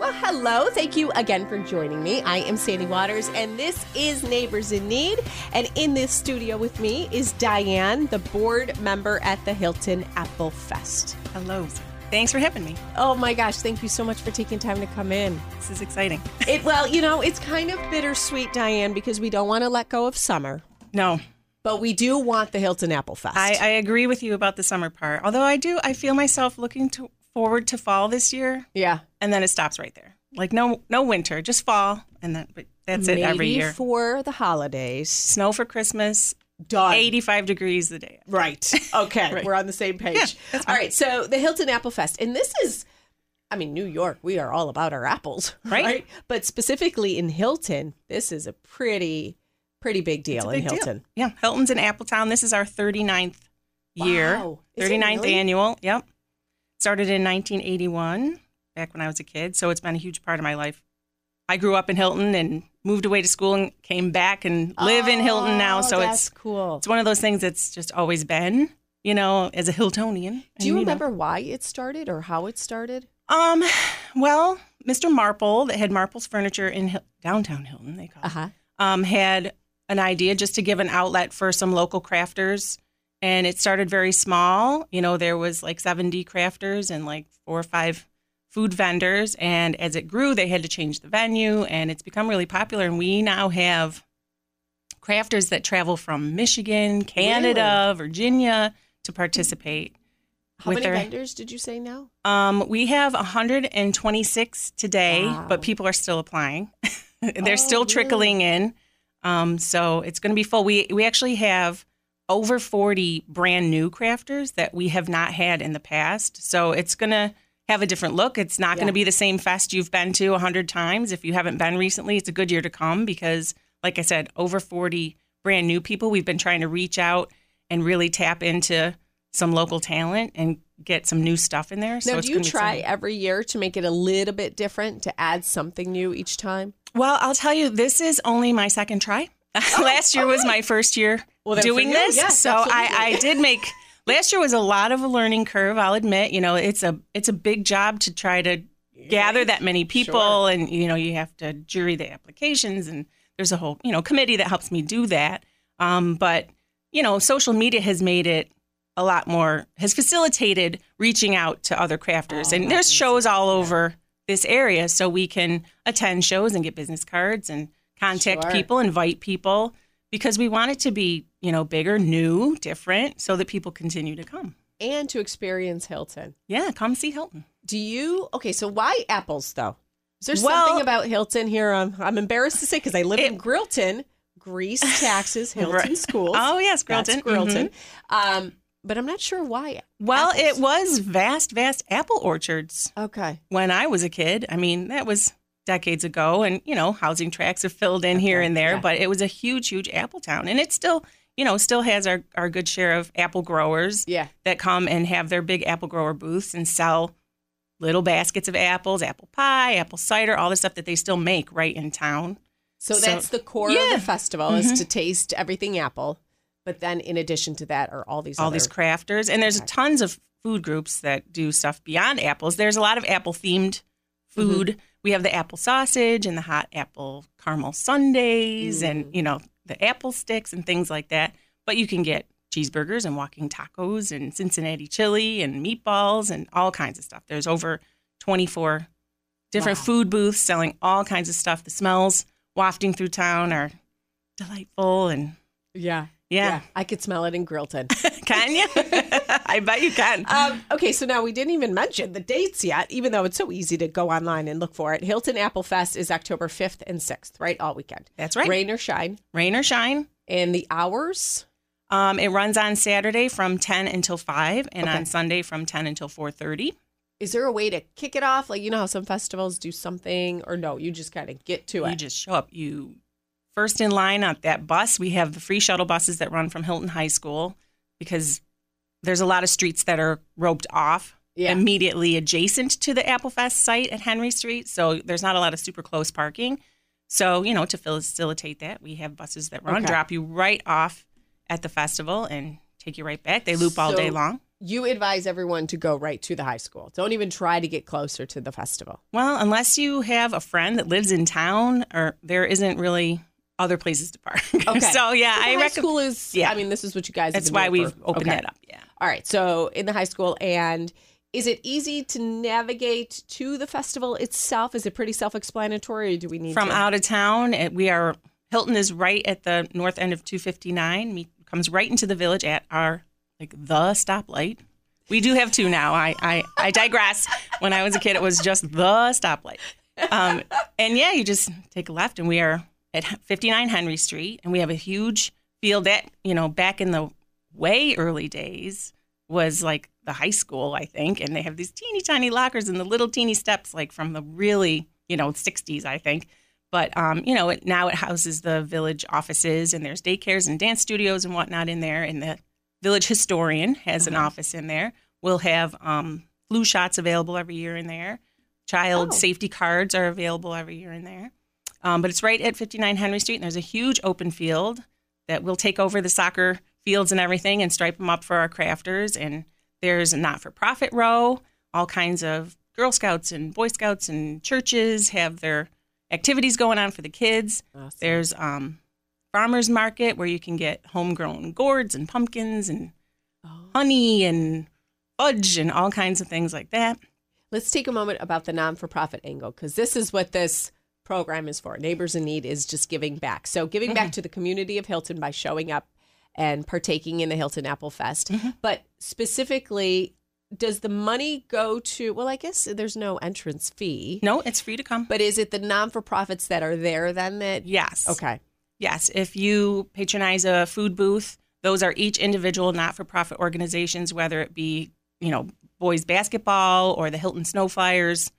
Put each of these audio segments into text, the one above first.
Well, hello. Thank you again for joining me. I am Sandy Waters, and this is Neighbors in Need. And in this studio with me is Diane, the board member at the Hilton Apple Fest. Hello. Thanks for having me. Oh my gosh, thank you so much for taking time to come in. This is exciting. It well, you know, it's kind of bittersweet, Diane, because we don't want to let go of summer, No, but we do want the Hilton Apple Fest. I, I agree with you about the summer part. Although I do, I feel myself looking to, forward to fall this year, yeah. and then it stops right there. Like no, no winter, just fall, and then but that's it every year. for the holidays. Snow for Christmas, Done. 85 degrees the day. Right. Okay. Right. We're on the same page. Yeah, all right. So the Hilton Apple Fest, and this is, I mean, New York, we are all about our apples, Right. But specifically in Hilton, this is a pretty, pretty big deal a in big deal. Hilton. Yeah, Hilton's in Appletown. This is our 39th year. Wow. It 39th really? annual. Yep. Started in 1981, back when I was a kid. So it's been a huge part of my life. I grew up in Hilton and moved away to school and came back and live in Hilton now. Oh, So it's cool. it's one of those things that's just always been, you know, as a Hiltonian. Do you And, know, remember why it started or how it started? Um, well, Mr. Marple, that had Marple's Furniture in Hil- downtown Hilton, they call it, Uh huh. um, had an idea just to give an outlet for some local crafters. And it started very small. You know, there was like 70 crafters and like four or five food vendors. And as it grew, they had to change the venue and it's become really popular. And we now have crafters that travel from Michigan, Canada, Virginia to participate. How many their- vendors did you say now? Um, we have 126 today, Wow. but people are still applying. They're Oh, still trickling in. Um, so it's going to be full. We we actually have over 40 brand new crafters that we have not had in the past. So it's going to have a different look. It's not going to be the same fest you've been to 100 times. If you haven't been recently, it's a good year to come because, like I said, over 40 brand new people. We've been trying to reach out and really tap into some local talent and get some new stuff in there. So now, it's do you try every year to make it a little bit different, to add something new each time? Well, I'll tell you, this is only my second try. Oh. Last year was my first year Well, doing this, yes, so I. I did make. Last year was a lot of a learning curve. I'll admit, you know, it's a it's a big job to try to gather that many people, Sure. and you know, you have to jury the applications, and there's a whole you know committee that helps me do that. Um, but you know, social media has made it a lot more has facilitated reaching out to other crafters, Oh, and there's shows all over this area, so we can attend shows and get business cards and contact Sure. people, invite people, because we want it to be you know bigger, new, different, so that people continue to come. And to experience Hilton. Yeah, come see Hilton. Do you? Okay, so why apples though? Is there Well- something about Hilton here? Um, I'm embarrassed to say because I live in It- Grilton, Greece, taxes, Hilton Right. schools. Oh yes, That's Grilton. Grilton. Mhm. Um, but I'm not sure why. Well, apples. it was vast, vast apple orchards Okay. when I was a kid. I mean, that was decades ago, and you know, housing tracts have filled in here and there, yeah. but it was a huge, huge apple town, and it still, you know, still has our our good share of apple growers Yeah. that come and have their big apple grower booths and sell little baskets of apples, apple pie, apple cider, all the stuff that they still make right in town. So, So- that's the core of Yeah. Mm-hmm. the festival is to taste everything apple. But then in addition to that are all these all other, these crafters and there's Okay. tons of food groups that do stuff beyond apples there's a lot of apple themed food Mm-hmm. We have the apple sausage and the hot apple caramel sundaes Mm. and you know the apple sticks and things like that but you can get cheeseburgers and walking tacos and cincinnati chili and meatballs and all kinds of stuff there's over 24 different Wow. food booths selling all kinds of stuff the smells wafting through town are delightful and Yeah. Yeah, I could smell it in Grilton. can you i bet you can Um, okay, so now we didn't even mention the dates yet, even though it's so easy to go online and look for it. Hilton Apple Fest is October 5th and 6th, right? All weekend. That's right. Rain or shine. rain or shine. And the hours? Um, it runs on Saturday from 10 until 5 and Okay. on Sunday from 10 until 4.30. Is there a way to kick it off? Like, you know how some festivals do something, or no, you just kind of get to it. You just show up. You first in line on that bus. We have the free shuttle buses that run from Hilton High School because there's a lot of streets that are roped off Yeah. immediately adjacent to the Applefest site at Henry Street. So there's not a lot of super close parking. So, you know, to facilitate that, we have buses that run, Okay. drop you right off at the festival and take you right back. They loop all day long. you advise everyone to go right to the high school. Don't even try to get closer to the festival. Well, unless you have a friend that lives in town, or there isn't really other places to park. Okay. so yeah, I high recommend. school is. yeah. I mean, this is what you guys. have been why we've for- opened okay. that up. Yeah. All right. So in the high school, and is it easy to navigate to the festival itself? Is it pretty self-explanatory, or do we need From to? out of town, it- we are Hilton is right at the north end of 259. Me- comes right into the village at our like the stoplight. We do have two now. I I, I digress. when I was a kid, it was just the stoplight. Um, and yeah, you just take a left, and we are at 59 Henry Street, and we have a huge field that you know back in the way early days was like the high school, I think, and they have these teeny tiny lockers and the little teeny steps, like from the really you know 60s, I think. But um, you know, it, now it houses the village offices, and there's daycares and dance studios and whatnot in there. And the village historian has an office in there. We'll have um, flu shots available every year in there. Child Oh. safety cards are available every year in there. Um, but it's right at 59 Henry Street, and there's a huge open field that will take over the soccer fields and everything and stripe them up for our crafters. And there's a not for profit row. All kinds of Girl Scouts and Boy Scouts and churches have their activities going on for the kids. Awesome. There's um, farmers market where you can get homegrown gourds and pumpkins and Oh. honey and fudge and all kinds of things like that. Let's take a moment about the non-for-profit angle because this is what this program is for. Neighbors in Need is just giving back. So giving back mm-hmm. to the community of Hilton by showing up and partaking in the Hilton Apple Fest. Mm-hmm. But specifically, does the money go to? Well, I guess there's no entrance fee. No, it's free to come. But is it the non-for-profits that are there then that? yes. Okay. Yes, if you patronize a food booth, those are each individual not-for-profit organizations, whether it be you know boys basketball or the Hilton Snow Flyers,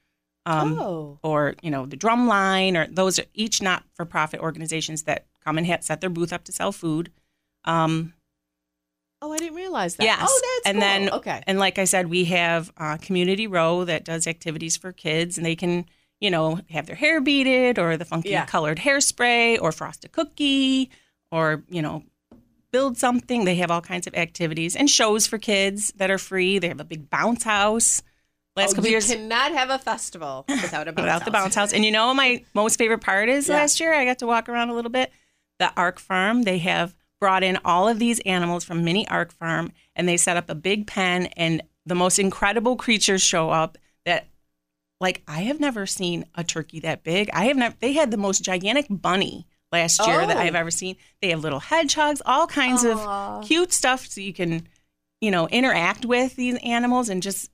um, oh. or you know the Drum Line, or those are each not-for-profit organizations that come and ha- set their booth up to sell food. Um, Oh, I didn't realize that. Yes. Oh, that's and cool. then okay. and like I said, we have uh, Community Row that does activities for kids, and they can you know have their hair beaded or the funky Yeah. colored hairspray or frost a cookie or you know build something. They have all kinds of activities and shows for kids that are free. They have a big bounce house. Last Oh, couple you years cannot have a festival without a bounce without the bounce house. And you know what my most favorite part is Yeah. last year? I got to walk around a little bit. The Ark Farm, they have brought in all of these animals from Mini Ark Farm and they set up a big pen and the most incredible creatures show up that like I have never seen a turkey that big. I have never they had the most gigantic bunny last year that Oh. I've ever seen. They have little hedgehogs, all kinds Aw. of cute stuff so you can, you know, interact with these animals and just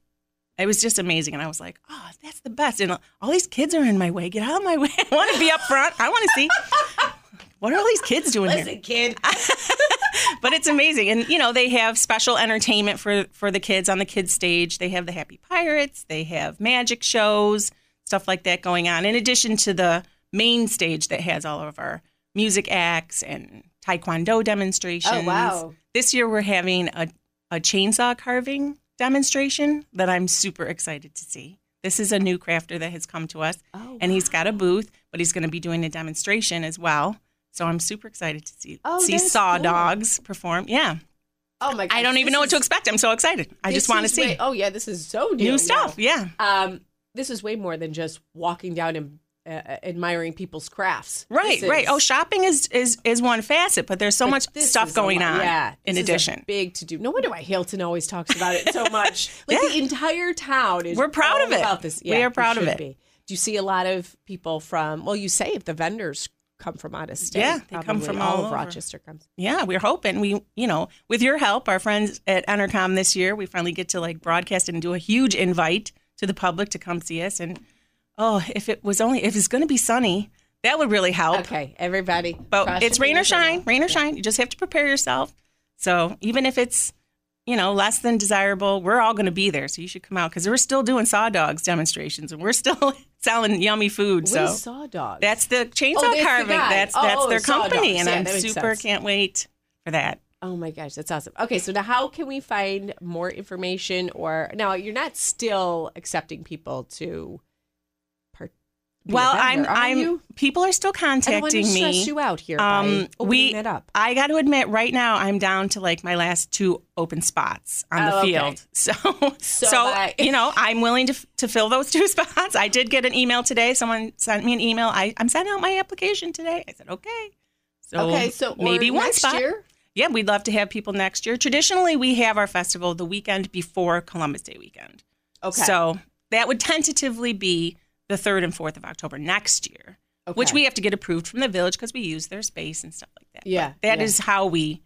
it was just amazing. And I was like, oh, that's the best. And all these kids are in my way. Get out of my way. I want to be up front. I want to see what are all these kids doing here? Listen, kid. But it's amazing. And, you know, they have special entertainment for, for the kids on the kids' stage. They have the Happy Pirates, they have magic shows, stuff like that going on, in addition to the main stage that has all of our music acts and taekwondo demonstrations. Oh, wow. This year we're having a, a chainsaw carving demonstration that I'm super excited to see. This is a new crafter that has come to us, Oh, and he's got a booth, but he's going to be doing a demonstration as well. So I'm super excited to see Oh, see saw cool. dogs perform. Yeah, Oh my! God. I don't even know what to expect. I'm so excited. I just want to see way- oh yeah, this is so new, new stuff. Yeah. Um, this is way more than just walking down and uh, admiring people's crafts. right, right. Oh, shopping is is is one facet, but there's so but much stuff going lot- on. Yeah, in this is a addition, big to do. No wonder why Hilton always talks about it so much. Like Yeah. the entire town is. We're proud of it. About this. We are proud of it. Be. Do you see a lot of people from? Well, you say if the vendors come from out of state. Yeah, they come from all, all of. Rochester. Comes. yeah, we're hoping we, you know, with your help, our friends at Entercom this year, we finally get to like broadcast and do a huge invite to the public to come see us. And oh, if it was only if it's going to be sunny, that would really help. Okay, everybody. But it's rain or shine, rain or shine. You just have to prepare yourself. So even if it's, you know, less than desirable, we're all going to be there. So you should come out because we're still doing saw dogs demonstrations and we're still selling yummy food. What so is saw dog? that's the chainsaw Oh, that's the carving. guy. That's Oh, that's oh, their company, dogs. and Yeah, I'm super sense. can't wait for that. Oh my gosh, that's awesome. Okay, so now how can we find more information or now you're not still accepting people to well, I'm. are I'm. you? People are still I don't want to contacting stress me. you out here Um, we. it up. I got to admit, right now I'm down to like my last two open spots on the Oh, okay. field. So, So so, you know, I'm willing to to fill those two spots. I did get an email today. Someone sent me an email. I, I'm sending out my application today. I said, okay. So okay, so maybe one next spot. year. Yeah, we'd love to have people next year. Traditionally, we have our festival the weekend before Columbus Day weekend. Okay. So that would tentatively be the 3rd and 4th of October next year, which we have to get approved from the village because we use their space and stuff like that. But Yeah, that is how we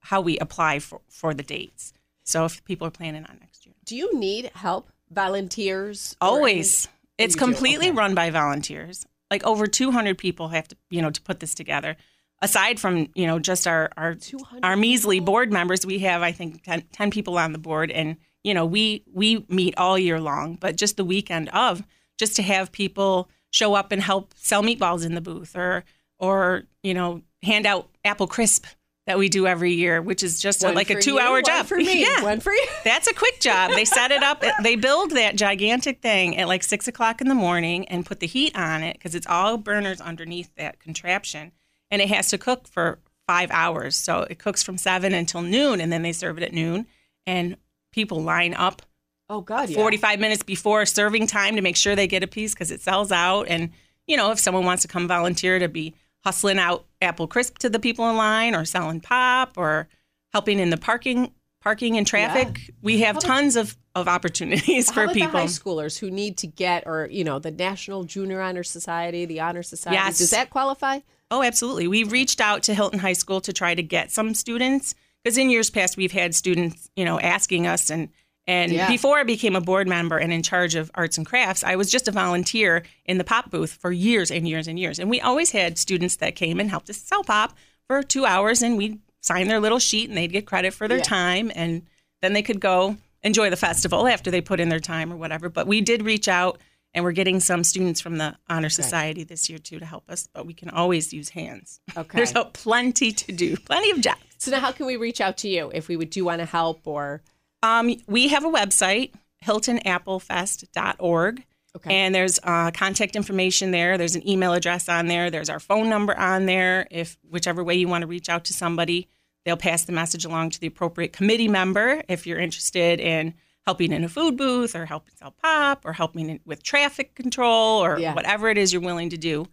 how we apply for, for the dates. So if people are planning on next year. Do you need help, volunteers? Always. It's completely Okay. run by volunteers. Like over 200 people have to, you know, to put this together. Aside from, you know, just our our our measly board members, we have I think 10, 10 people on the board and you know, we we meet all year long, but just the weekend of just to have people show up and help sell meatballs in the booth or or, you know, hand out apple crisp that we do every year, which is just a, like a for two you, hour one job. for me. yeah. One for you. That's a quick job. They set it up. They build that gigantic thing at like six o'clock in the morning and put the heat on it because it's all burners underneath that contraption, and it has to cook for five hours. So it cooks from seven until noon, and then they serve it at noon. And people line up Oh God, yeah. 45 minutes before serving time to make sure they get a piece because it sells out. And, you know, if someone wants to come volunteer to be hustling out apple crisp to the people in line or selling pop or helping in the parking parking and traffic, we have tons of, of opportunities for about people. high schoolers who need to get, or you know, the National Junior Honor Society, the Honor Society? Yes. Does that qualify? Oh, absolutely. We reached out to Hilton High School to try to get some students because in years past we've had students, you know, asking us and and Yeah. before I became a board member and in charge of arts and crafts, I was just a volunteer in the pop booth for years and years and years. And we always had students that came and helped us sell pop for 2 hours and we'd sign their little sheet and they'd get credit for their Yeah. time and then they could go enjoy the festival after they put in their time or whatever. But we did reach out and we're getting some students from the Honor Society this year too to help us, but we can always use hands. Okay. There's plenty to do, plenty of jobs. So now, how can we reach out to you if we would do want to help or? Um, we have a website, hiltonappleFest.org. Okay. And there's uh, contact information there. There's an email address on there. There's our phone number on there. If whichever way you want to reach out to somebody, they'll pass the message along to the appropriate committee member. If you're interested in helping in a food booth or helping sell pop or helping in- with traffic control or Yeah. whatever it is you're willing to do,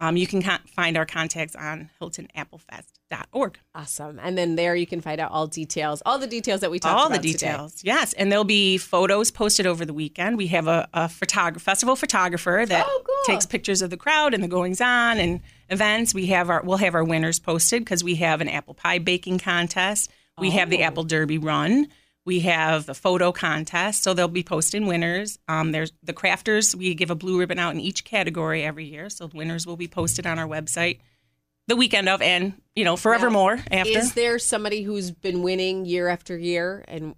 um, you can con- find our contacts on hiltonappleFest.org. Awesome. And then there you can find out all details, all the details that we talked about. all the about today. details yes and there'll be photos posted over the weekend we have a, a photographer festival photographer that Oh, cool. takes pictures of the crowd and the goings on and events we have our we'll have our winners posted because we have an apple pie baking contest we have the Oh. apple derby run we have the photo contest so they'll be posting winners um, there's the crafters we give a blue ribbon out in each category every year so winners will be posted on our website the weekend of and you know forevermore after Is there somebody who's been winning year after year and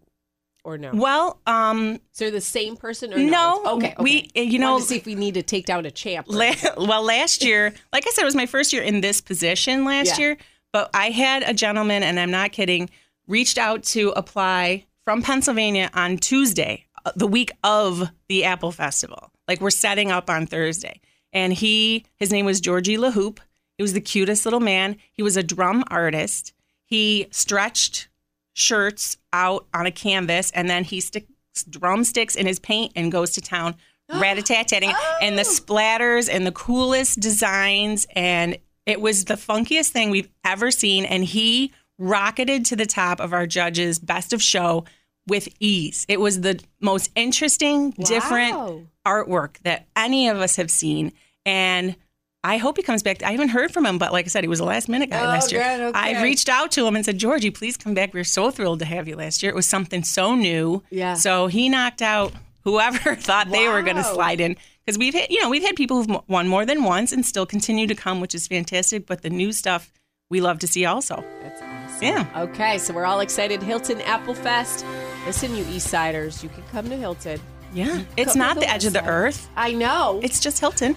or no? well um Is there the same person or No, no? Okay, okay. we- you know- see if we need to take down a champ. La- well, last year, like I said, it was my first year in this position last Yeah. year. But I had a gentleman, and I'm not kidding, reached out to apply from Pennsylvania on Tuesday, uh, the week of the Apple Festival. Like we're setting up on Thursday, and he, his name was Georgie LaHoop. He was the cutest little man. He was a drum artist. He stretched shirts out on a canvas, and then he sticks drumsticks in his paint and goes to town rat-a-tat-tatting and the splatters and the coolest designs and it was the funkiest thing we've ever seen and he rocketed to the top of our judges best of show with ease it was the most interesting different artwork that any of us have seen and I hope he comes back. I haven't heard from him, but like I said, he was a last minute guy Oh, last year. okay. I reached out to him and said, Georgie, please come back. We're so thrilled to have you last year. It was something so new. Yeah. So he knocked out whoever thought they were going to slide in. Because we've had, you know, we've had people who've won more than once and still continue to come, which is fantastic. But the new stuff we love to see also. That's awesome. Yeah. Okay, so we're all excited. Hilton Apple Fest. Listen, you East Siders, you can come to Hilton. Yeah. It's not the edge of the earth. I know. It's just Hilton.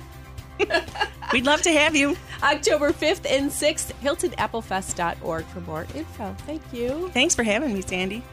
We'd love to have you. October 5th and 6th, hiltonapplefest.org for more info. Thank you. Thanks for having me, Sandy.